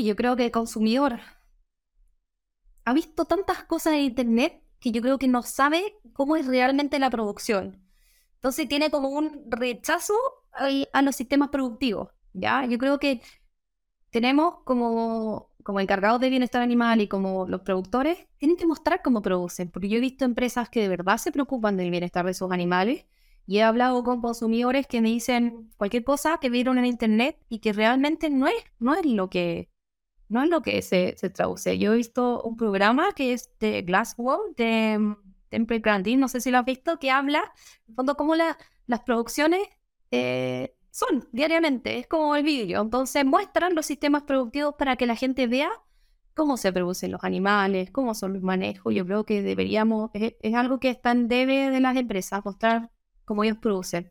Uy, yo creo que el consumidor ha visto tantas cosas en Internet que yo creo que no sabe cómo es realmente la producción. Entonces tiene como un rechazo a, los sistemas productivos, ¿ya? Yo creo que tenemos como, como encargados de bienestar animal y como los productores, tienen que mostrar cómo producen, porque yo he visto empresas que de verdad se preocupan del bienestar de sus animales y he hablado con consumidores que me dicen cualquier cosa que vieron en internet y que realmente no es, no es lo que no es lo que se, se traduce. Yo he visto un programa que es de Glasswall, de mm, Temple Grandin, no sé si lo has visto, que habla, en fondo, cómo las producciones eh, son diariamente, es como el vídeo. Entonces muestran los sistemas productivos para que la gente vea cómo se producen los animales, cómo son los manejos. Yo creo que deberíamos, es, es algo que está en debe de las empresas, mostrar cómo ellos producen.